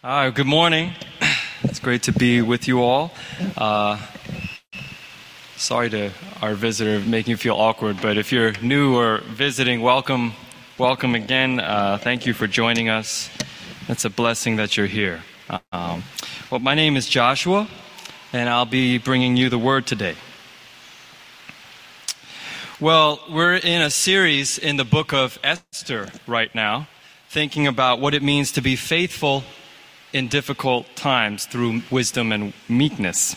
Hi, good morning. It's great to be with you all. Uh, sorry to our visitor making you feel awkward, but if you're new or visiting, welcome, welcome again. Uh, thank you for joining us. It's a blessing that you're here. Um, well, my name is Joshua, and I'll be bringing you the word today. Well, we're in a series in the book of Esther right now, thinking about what it means to be faithful in difficult times through wisdom and meekness.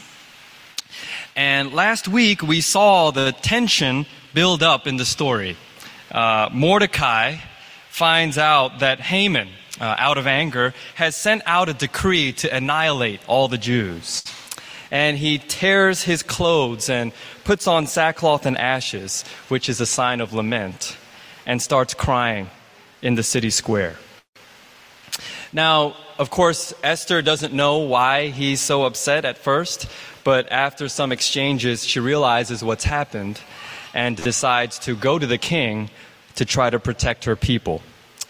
And last week we saw the tension build up in the story. Uh, Mordecai finds out that Haman, uh, out of anger, has sent out a decree to annihilate all the Jews. And he tears his clothes and puts on sackcloth and ashes, which is a sign of lament, and starts crying in the city square. Now, of course, Esther doesn't know why he's so upset at first, but after some exchanges, she realizes what's happened and decides to go to the king to try to protect her people,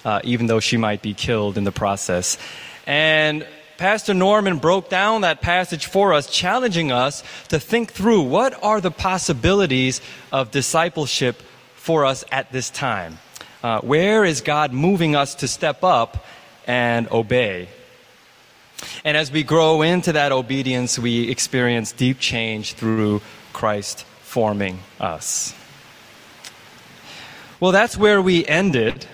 uh, even though she might be killed in the process. And Pastor Norman broke down that passage for us, challenging us to think through what are the possibilities of discipleship for us at this time. Uh, where is God moving us to step up and obey. And as we grow into that obedience, we experience deep change through Christ forming us. Well, that's where we ended,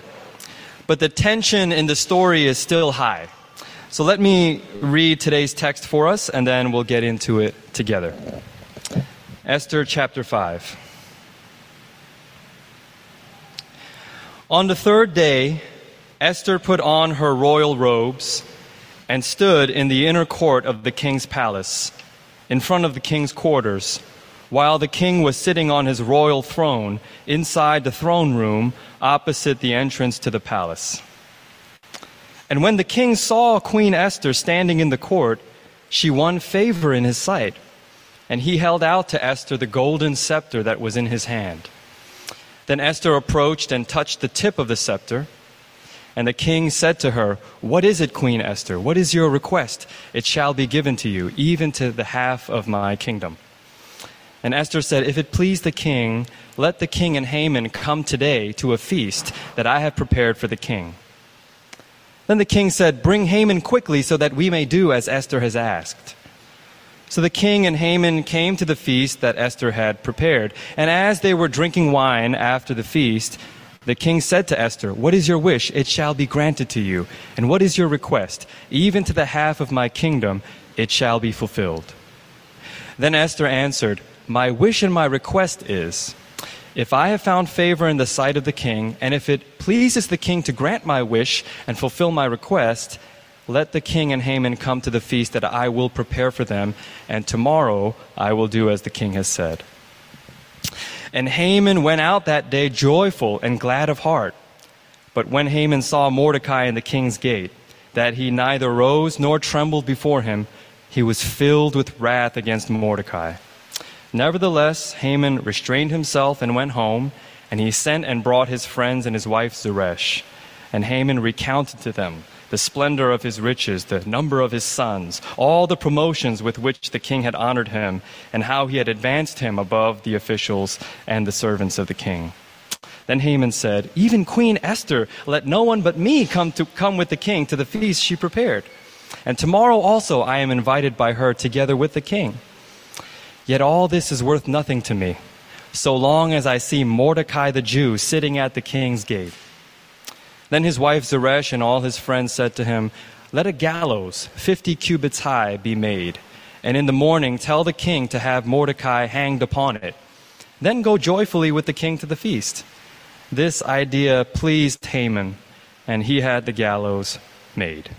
but the tension in the story is still high. So let me read today's text for us, and then we'll get into it together. Esther chapter 5. On the third day, Esther put on her royal robes and stood in the inner court of the king's palace, in front of the king's quarters, while the king was sitting on his royal throne inside the throne room opposite the entrance to the palace. And when the king saw Queen Esther standing in the court, she won favor in his sight, and he held out to Esther the golden scepter that was in his hand. Then Esther approached and touched the tip of the scepter. And the king said to her, What is it, Queen Esther? What is your request? It shall be given to you, even to the half of my kingdom. And Esther said, If it please the king, let the king and Haman come today to a feast that I have prepared for the king. Then the king said, Bring Haman quickly so that we may do as Esther has asked. So the king and Haman came to the feast that Esther had prepared. And as they were drinking wine after the feast, the king said to Esther, What is your wish? It shall be granted to you. And what is your request? Even to the half of my kingdom, it shall be fulfilled. Then Esther answered, My wish and my request is, if I have found favor in the sight of the king, and if it pleases the king to grant my wish and fulfill my request, let the king and Haman come to the feast that I will prepare for them, and tomorrow I will do as the king has said. And Haman went out that day joyful and glad of heart. But when Haman saw Mordecai in the king's gate, that he neither rose nor trembled before him, he was filled with wrath against Mordecai. Nevertheless, Haman restrained himself and went home, and he sent and brought his friends and his wife Zeresh. And Haman recounted to them the splendor of his riches, the number of his sons, all the promotions with which the king had honored him, and how he had advanced him above the officials and the servants of the king. Then Haman said, Even Queen Esther, let no one but me come, to, come with the king to the feast she prepared. And tomorrow also I am invited by her together with the king. Yet all this is worth nothing to me, so long as I see Mordecai the Jew sitting at the king's gate. Then his wife Zeresh and all his friends said to him, Let a gallows, fifty cubits high, be made, and in the morning tell the king to have Mordecai hanged upon it. Then go joyfully with the king to the feast. This idea pleased Haman, and he had the gallows made.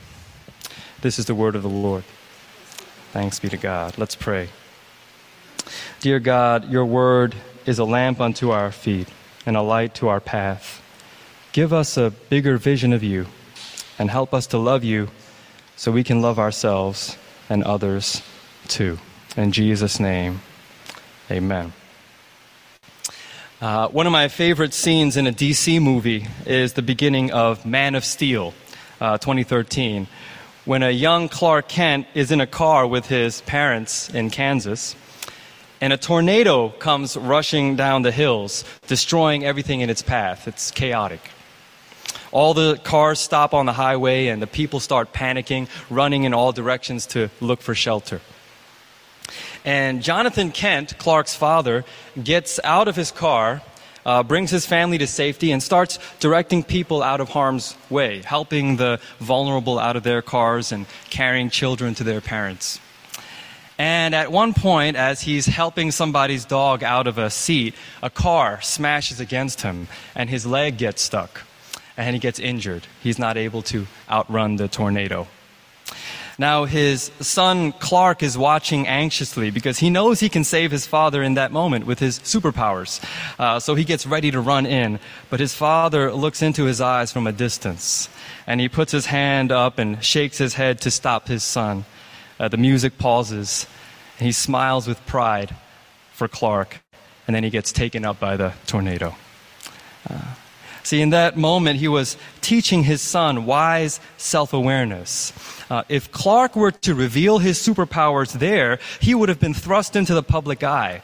This is the word of the Lord. Thanks be to God. Let's pray. Dear God, your word is a lamp unto our feet and a light to our path. Give us a bigger vision of you and help us to love you so we can love ourselves and others too. In Jesus' name, amen. Uh, one of my favorite scenes in a DC movie is the beginning of Man of Steel, uh, 2013, when a young Clark Kent is in a car with his parents in Kansas, and a tornado comes rushing down the hills, destroying everything in its path. It's chaotic. All the cars stop on the highway, and the people start panicking, running in all directions to look for shelter. And Jonathan Kent, Clark's father, gets out of his car uh, brings his family to safety and starts directing people out of harm's way, helping the vulnerable out of their cars and carrying children to their parents. And at one point, as he's helping somebody's dog out of a seat, a car smashes against him and his leg gets stuck and he gets injured. He's not able to outrun the tornado. Now, his son Clark is watching anxiously because he knows he can save his father in that moment with his superpowers. Uh, so he gets ready to run in, but his father looks into his eyes from a distance and he puts his hand up and shakes his head to stop his son. Uh, the music pauses and he smiles with pride for Clark, and then he gets taken up by the tornado. Uh, See, in that moment, he was teaching his son wise self awareness. Uh, if Clark were to reveal his superpowers there, he would have been thrust into the public eye.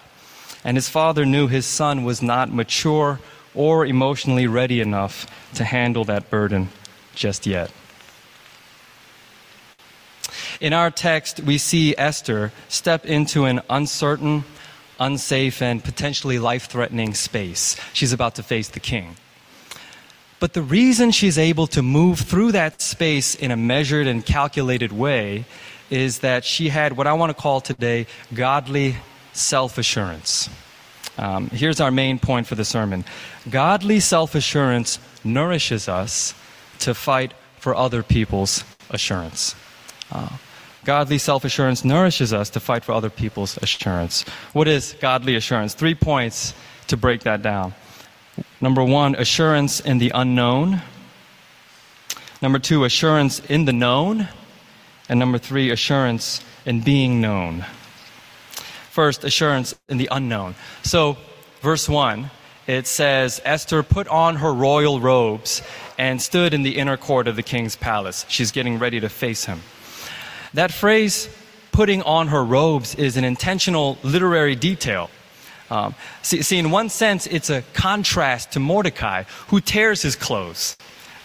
And his father knew his son was not mature or emotionally ready enough to handle that burden just yet. In our text, we see Esther step into an uncertain, unsafe, and potentially life threatening space. She's about to face the king. But the reason she's able to move through that space in a measured and calculated way is that she had what I want to call today godly self assurance. Um, here's our main point for the sermon Godly self assurance nourishes us to fight for other people's assurance. Uh, godly self assurance nourishes us to fight for other people's assurance. What is godly assurance? Three points to break that down. Number one, assurance in the unknown. Number two, assurance in the known. And number three, assurance in being known. First, assurance in the unknown. So, verse 1, it says Esther put on her royal robes and stood in the inner court of the king's palace. She's getting ready to face him. That phrase, putting on her robes, is an intentional literary detail. Um, see, see, in one sense, it's a contrast to Mordecai, who tears his clothes.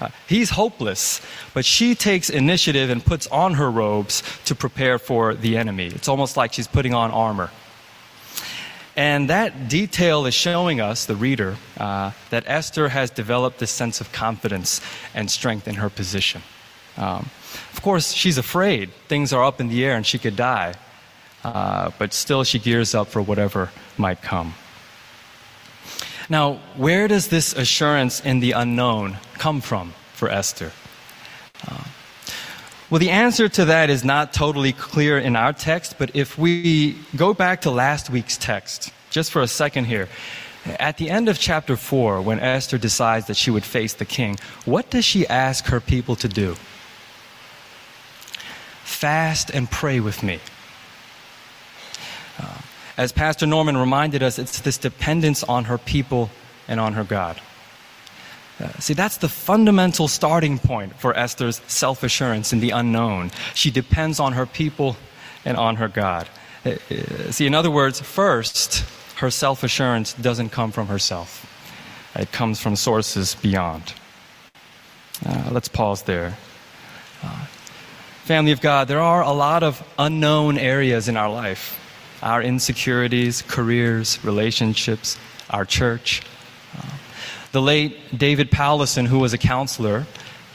Uh, he's hopeless, but she takes initiative and puts on her robes to prepare for the enemy. It's almost like she's putting on armor. And that detail is showing us, the reader, uh, that Esther has developed this sense of confidence and strength in her position. Um, of course, she's afraid. Things are up in the air and she could die. Uh, but still she gears up for whatever might come. Now, where does this assurance in the unknown come from for Esther? Uh, well, the answer to that is not totally clear in our text, but if we go back to last week's text, just for a second here, at the end of chapter 4, when Esther decides that she would face the king, what does she ask her people to do? Fast and pray with me. Uh, as Pastor Norman reminded us, it's this dependence on her people and on her God. Uh, see, that's the fundamental starting point for Esther's self assurance in the unknown. She depends on her people and on her God. Uh, uh see, in other words, first, her self assurance doesn't come from herself, it comes from sources beyond. Uh, let's pause there. Uh, family of God, there are a lot of unknown areas in our life our insecurities, careers, relationships, our church. Uh, the late David Powlison, who was a counselor,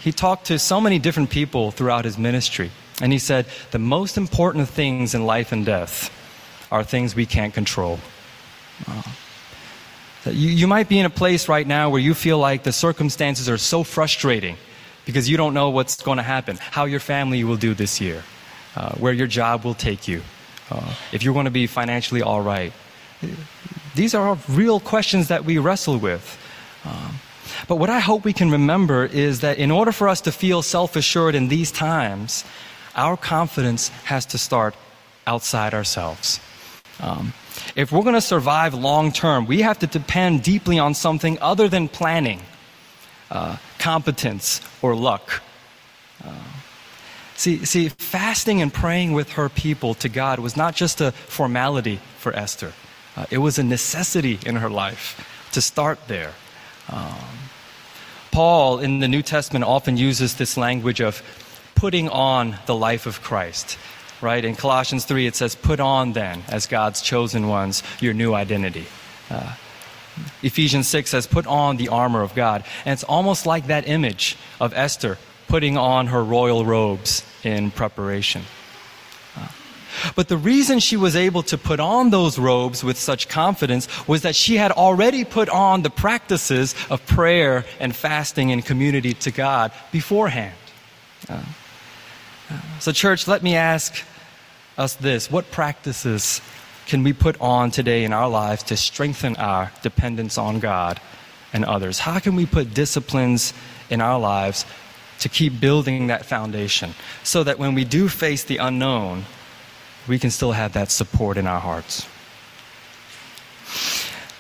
he talked to so many different people throughout his ministry. And he said, The most important things in life and death are things we can't control. Uh, you, you might be in a place right now where you feel like the circumstances are so frustrating because you don't know what's going to happen, how your family will do this year, uh, where your job will take you, uh, if you're going to be financially all right. These are real questions that we wrestle with. Um, but what I hope we can remember is that in order for us to feel self assured in these times, our confidence has to start outside ourselves. Um, if we're going to survive long term, we have to depend deeply on something other than planning, uh, competence, or luck. Uh, See, see, fasting and praying with her people to God was not just a formality for Esther, uh, it was a necessity in her life to start there. Um, Paul in the New Testament often uses this language of putting on the life of Christ. Right? In Colossians 3, it says, Put on then, as God's chosen ones, your new identity. Uh, Ephesians 6 says, Put on the armor of God. And it's almost like that image of Esther putting on her royal robes in preparation. Uh, but the reason she was able to put on those robes with such confidence was that she had already put on the practices of prayer and fasting and community to God beforehand. Uh, uh, so, church, let me ask us this what practices can we put on today in our lives to strengthen our dependence on God and others? How can we put disciplines in our lives to keep building that foundation so that when we do face the unknown, we can still have that support in our hearts?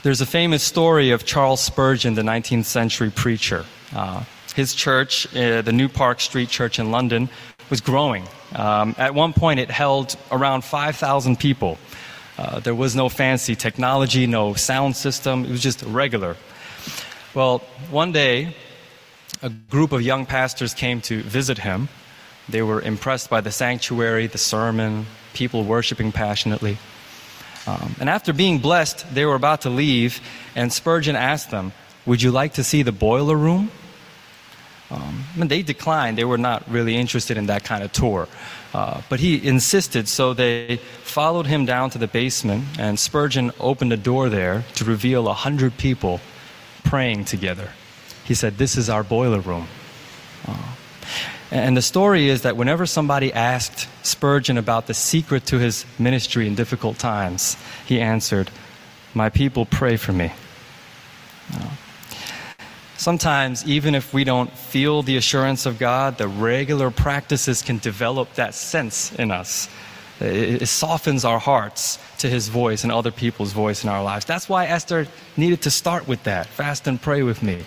There's a famous story of Charles Spurgeon, the 19th century preacher. Uh, his church, uh, the New Park Street Church in London, was growing. Um, at one point, it held around 5,000 people. Uh, there was no fancy technology, no sound system. It was just regular. Well, one day, a group of young pastors came to visit him. They were impressed by the sanctuary, the sermon, people worshiping passionately. Um, and after being blessed, they were about to leave, and Spurgeon asked them, Would you like to see the boiler room? Um, and they declined. They were not really interested in that kind of tour. Uh, but he insisted, so they followed him down to the basement, and Spurgeon opened a door there to reveal a hundred people praying together. He said, This is our boiler room. Uh, and the story is that whenever somebody asked Spurgeon about the secret to his ministry in difficult times, he answered, My people pray for me. Uh, Sometimes, even if we don't feel the assurance of God, the regular practices can develop that sense in us. It, it, softens our hearts to His voice and other people's voice in our lives. That's why Esther needed to start with that fast and pray with me.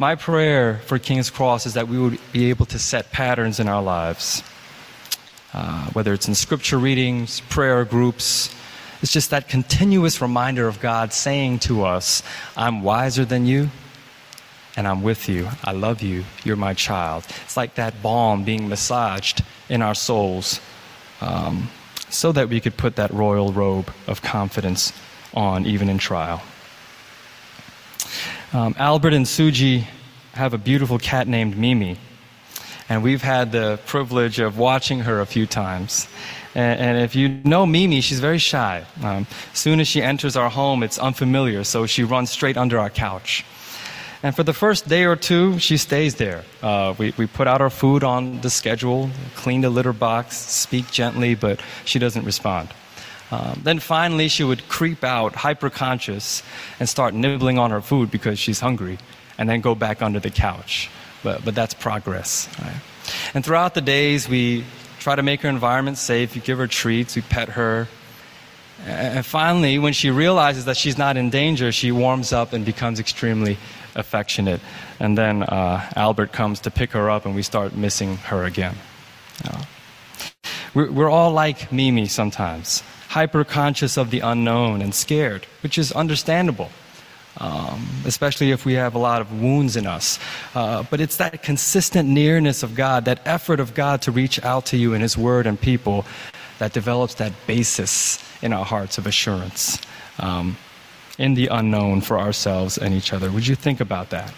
My prayer for King's Cross is that we would be able to set patterns in our lives, uh, whether it's in scripture readings, prayer groups. It's just that continuous reminder of God saying to us, I'm wiser than you and I'm with you. I love you. You're my child. It's like that balm being massaged in our souls um, so that we could put that royal robe of confidence on even in trial. Um, Albert and Suji have a beautiful cat named Mimi, and we've had the privilege of watching her a few times. And, and if you know Mimi, she's very shy. Um, soon as she enters our home, it's unfamiliar, so she runs straight under our couch. And for the first day or two, she stays there. Uh, we, we put out our food on the schedule, clean the litter box, speak gently, but she doesn't respond. Um, then finally, she would creep out, hyperconscious, and start nibbling on her food because she's hungry, and then go back under the couch. But, but that's progress. Right? And throughout the days, we try to make her environment safe. We give her treats, we pet her. And finally, when she realizes that she's not in danger, she warms up and becomes extremely affectionate. And then uh, Albert comes to pick her up, and we start missing her again. We're, we're all like Mimi sometimes, hyper conscious of the unknown and scared, which is understandable. Um, especially if we have a lot of wounds in us. Uh, but it's that consistent nearness of God, that effort of God to reach out to you in His Word and people, that develops that basis in our hearts of assurance. Um, in the unknown for ourselves and each other. Would you think about that?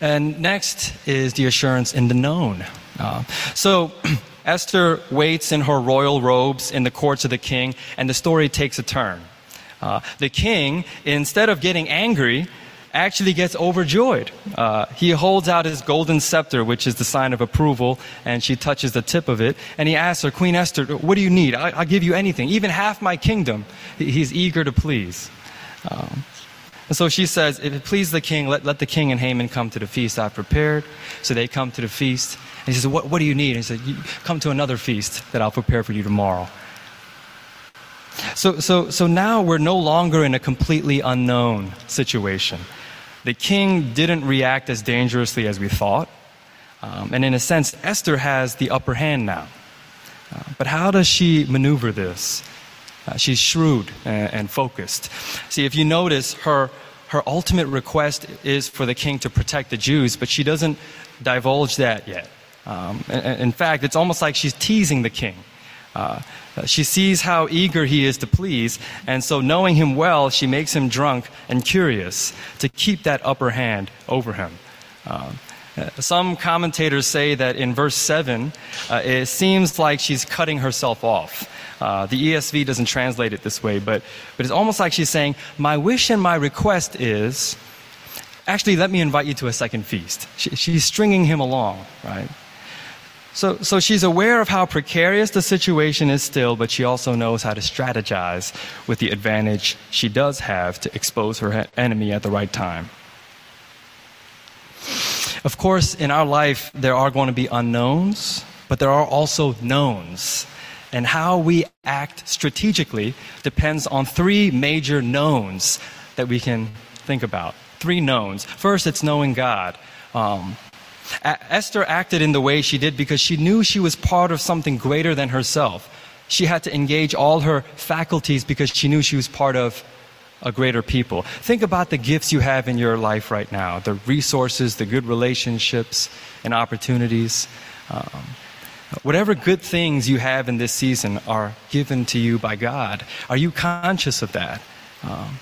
And next is the assurance in the known. Uh, so, Esther waits in her royal robes in the courts of the king, and the story takes a turn. Uh, the king, instead of getting angry, actually gets overjoyed. Uh, he holds out his golden scepter, which is the sign of approval, and she touches the tip of it. And he asks her, Queen Esther, what do you need? I, will give you anything, even half my kingdom. He's eager to please. Um, and so she says, If it please the king, let, let the king and Haman come to the feast I've prepared. So they come to the feast. And he says, What, what do you need? And he said, Come to another feast that I'll prepare for you tomorrow. So, so, so now we're no longer in a completely unknown situation. The king didn't react as dangerously as we thought. Um, and in a sense, Esther has the upper hand now. Uh, but how does she maneuver this? Uh, she's shrewd and, and, focused. See, if you notice, her, her ultimate request is for the king to protect the Jews, but she doesn't divulge that yet. Um, in fact, it's almost like she's teasing the king. Uh, she sees how eager he is to please, and so knowing him well, she makes him drunk and curious to keep that upper hand over him. Uh, some commentators say that in verse 7, uh, it seems like she's cutting herself off. Uh, the ESV doesn't translate it this way, but, but it's almost like she's saying, My wish and my request is actually, let me invite you to a second feast. She, she's stringing him along, right? So, so she's aware of how precarious the situation is still, but she also knows how to strategize with the advantage she does have to expose her enemy at the right time. Of course, in our life, there are going to be unknowns, but there are also knowns. And how we act strategically depends on three major knowns that we can think about. Three knowns. First, it's knowing God. Um, Esther acted in the way she did because she knew she was part of something greater than herself. She had to engage all her faculties because she knew she was part of a greater people. Think about the gifts you have in your life right now the resources, the good relationships, and opportunities. Um, whatever good things you have in this season are given to you by God. Are you conscious of that? Um,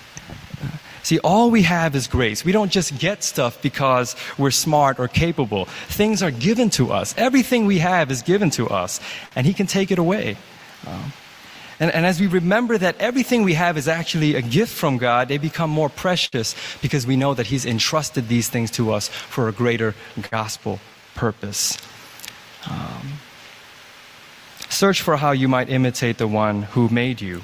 See, all we have is grace. We don't just get stuff because we're smart or capable. Things are given to us. Everything we have is given to us, and He can take it away. Um, and, and, as we remember that everything we have is actually a gift from God, they become more precious because we know that He's entrusted these things to us for a greater gospel purpose. Um, search for how you might imitate the one who made you.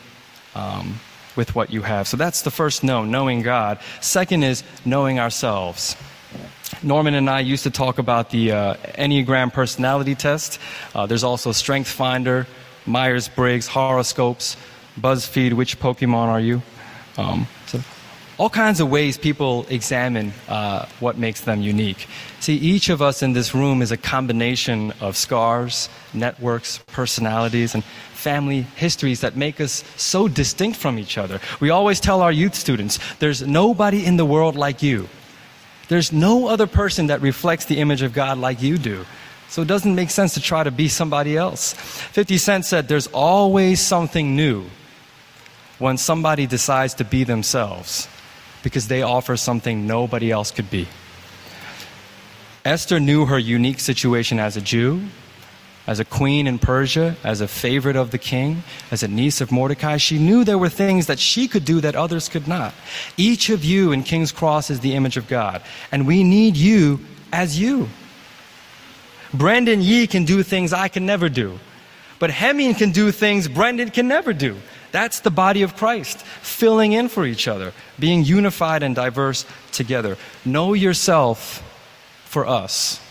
Um, with what you have. So that's the first know, knowing God. Second is knowing ourselves. Norman and I used to talk about the uh, Enneagram personality test. Uh, there's also Strength Finder, Myers Briggs, horoscopes, BuzzFeed, which Pokemon are you? Um, all kinds of ways people examine uh, what makes them unique. See, each of us in this room is a combination of scars, networks, personalities, and family histories that make us so distinct from each other. We always tell our youth students there's nobody in the world like you. There's no other person that reflects the image of God like you do. So it doesn't make sense to try to be somebody else. 50 Cent said there's always something new when somebody decides to be themselves because they offer something nobody else could be. Esther knew her unique situation as a Jew, as a queen in Persia, as a favorite of the king, as a niece of Mordecai. She knew there were things that she could do that others could not. Each of you in King's Cross is the image of God, and we need you as you. Brandon Yee can do things I can never do, but Hemming can do things Brendan can never do. That's the body of Christ, filling in for each other, being unified and diverse together. Know yourself for us.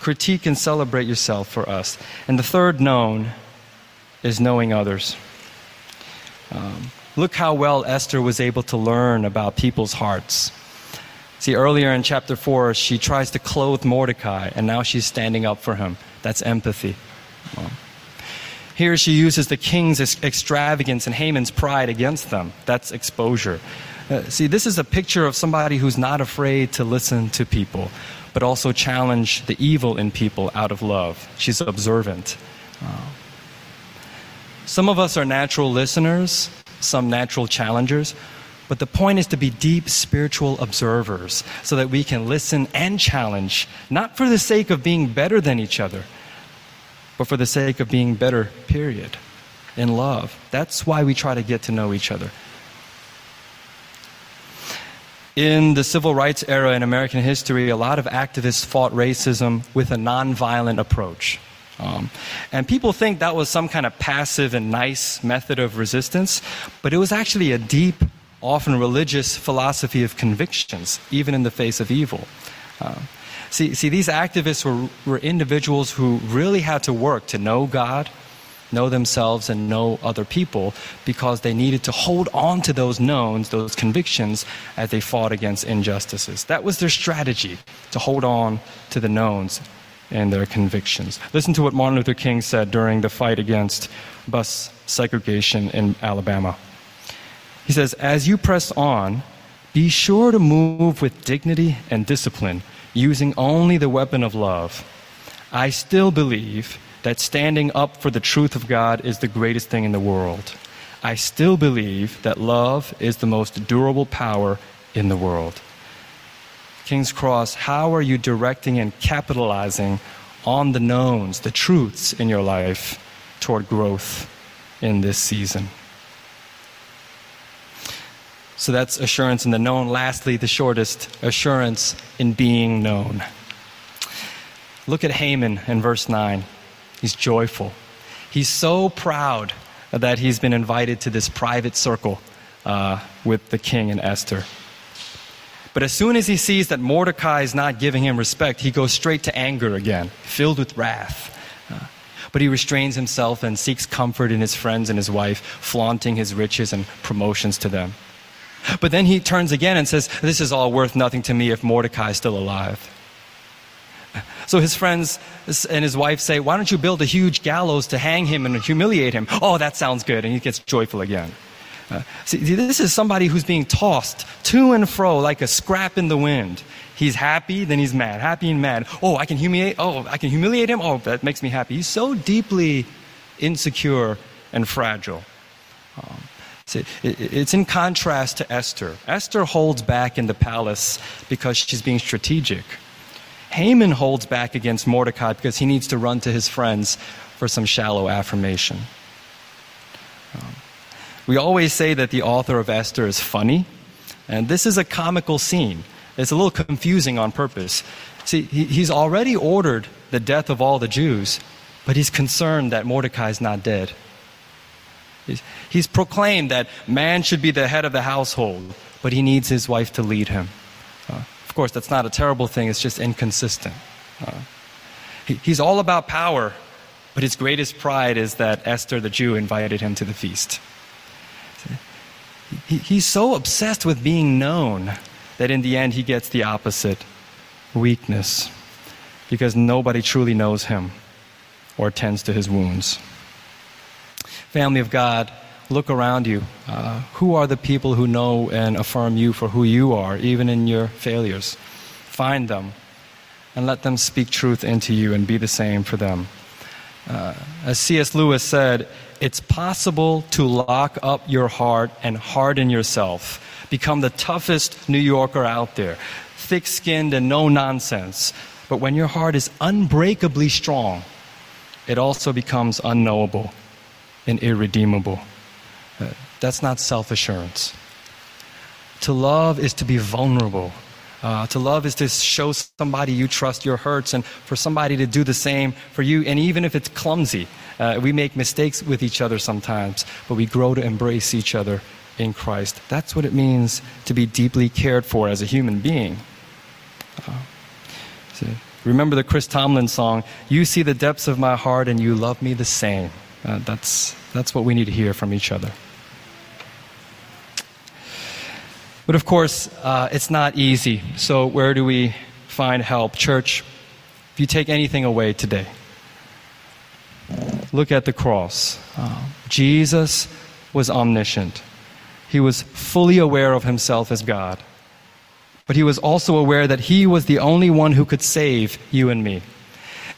Critique and celebrate yourself for us. And the third known is knowing others. Um, look how well Esther was able to learn about people's hearts. See, earlier in chapter 4, she tries to clothe Mordecai, and now she's standing up for him. That's empathy. Well, here she uses the king's extravagance and Haman's pride against them. That's exposure. Uh, see, this is a picture of somebody who's not afraid to listen to people, but also challenge the evil in people out of love. She's observant. Uh, some of us are natural listeners, some natural challengers, but the point is to be deep spiritual observers so that we can listen and challenge, not for the sake of being better than each other but for the sake of being better, period, in love. That's why we try to get to know each other. In the civil rights era in American history, a lot of activists fought racism with a nonviolent approach. Um, and people think that was some kind of passive and nice method of resistance, but it was actually a deep, often religious philosophy of convictions, even in the face of evil. Uh, See, see these activists were, were individuals who really had to work to know God, know themselves and know other people because they needed to hold on to those knowns, those convictions, as they fought against injustices. That was their strategy, to hold on to the knowns and their convictions. Listen to what Martin Luther King said during the fight against bus segregation in Alabama. He says, As you press on, be sure to move with dignity and discipline, using only the weapon of love. I still believe that standing up for the truth of God is the greatest thing in the world. I still believe that love is the most durable power in the world. King's Cross, how are you directing and capitalizing on the knowns, the truths in your life toward growth in this season? So that's assurance in the known. Lastly, the shortest assurance in being known. Look at Haman in verse 9. He's joyful. He's so proud that he's been invited to this private circle uh, with the king and Esther. But as soon as he sees that Mordecai is not giving him respect, he goes straight to anger again, filled with wrath. Uh, but he restrains himself and seeks comfort in his friends and his wife, flaunting his riches and promotions to them. But then he turns again and says, This is all worth nothing to me if Mordecai is still alive. So his friends and his wife say, Why don't you build a huge gallows to hang him and humiliate him? Oh, that sounds good. And he gets joyful again. Uh, see, this is somebody who's being tossed to and fro like a scrap in the wind. He's happy, then he's mad. Happy and mad. Oh, I can humiliate. Oh, I can humiliate him. Oh, that makes me happy. He's so deeply insecure and fragile. It's in contrast to Esther. Esther holds back in the palace because she's being strategic. Haman holds back against Mordecai because he needs to run to his friends for some shallow affirmation. Um, we always say that the author of Esther is funny, and this is a comical scene. It's a little confusing on purpose. See, he, he's already ordered the death of all the Jews, but he's concerned that Mordecai is not dead. He's, he's proclaimed that man should be the head of the household, but he needs his wife to lead him. Uh, of course, that's not a terrible thing, it's just inconsistent. Uh, he, he's all about power, but his greatest pride is that Esther the Jew invited him to the feast. He, he's so obsessed with being known that in the end he gets the opposite weakness because nobody truly knows him or tends to his wounds. Family of God, look around you. Uh, who are the people who know and affirm you for who you are, even in your failures? Find them and let them speak truth into you and be the same for them. Uh, as C.S. Lewis said, it's possible to lock up your heart and harden yourself, become the toughest New Yorker out there, thick skinned and no nonsense. But when your heart is unbreakably strong, it also becomes unknowable and irredeemable. Uh, that's not self assurance. To love is to be vulnerable. Uh, to love is to show somebody you trust your hurts and for somebody to do the same for you. And even if it's clumsy, uh, we make mistakes with each other sometimes, but we grow to embrace each other in Christ. That's what it means to be deeply cared for as a human being. Uh, remember the Chris Tomlin song, You See the Depths of My Heart and You Love Me the Same. Uh, that's, that's what we need to hear from each other. But of course, uh, it's not easy. So, where do we find help? Church, if you take anything away today, look at the cross. Uh, Jesus was omniscient, he was fully aware of himself as God. But he was also aware that he was the only one who could save you and me.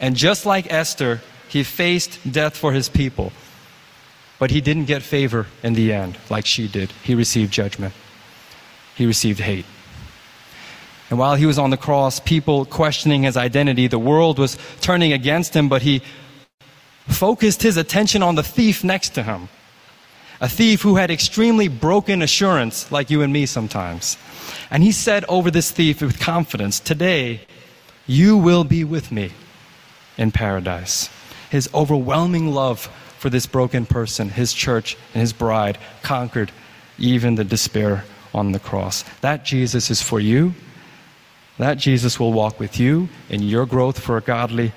And just like Esther, he faced death for his people. But he didn't get favor in the end, like she did. He received judgment, he received hate. And while he was on the cross, people questioning his identity, the world was turning against him, but he focused his attention on the thief next to him. A thief who had extremely broken assurance, like you and me sometimes. And he said over this thief with confidence, Today, you will be with me in paradise. His overwhelming love for this broken person, his church, and his bride conquered even the despair on the cross. That Jesus is for you. That Jesus will walk with you in your growth for a godly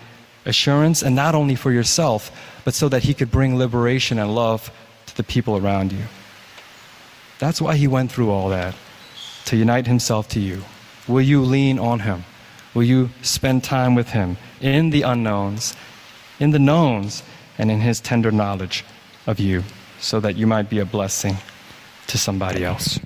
assurance, and not only for yourself, but so that he could bring liberation and love to the people around you. That's why he went through all that, to unite himself to you. Will you lean on him? Will you spend time with him in the unknowns, in the knowns, and in his tender knowledge of you, so that you might be a blessing to somebody else?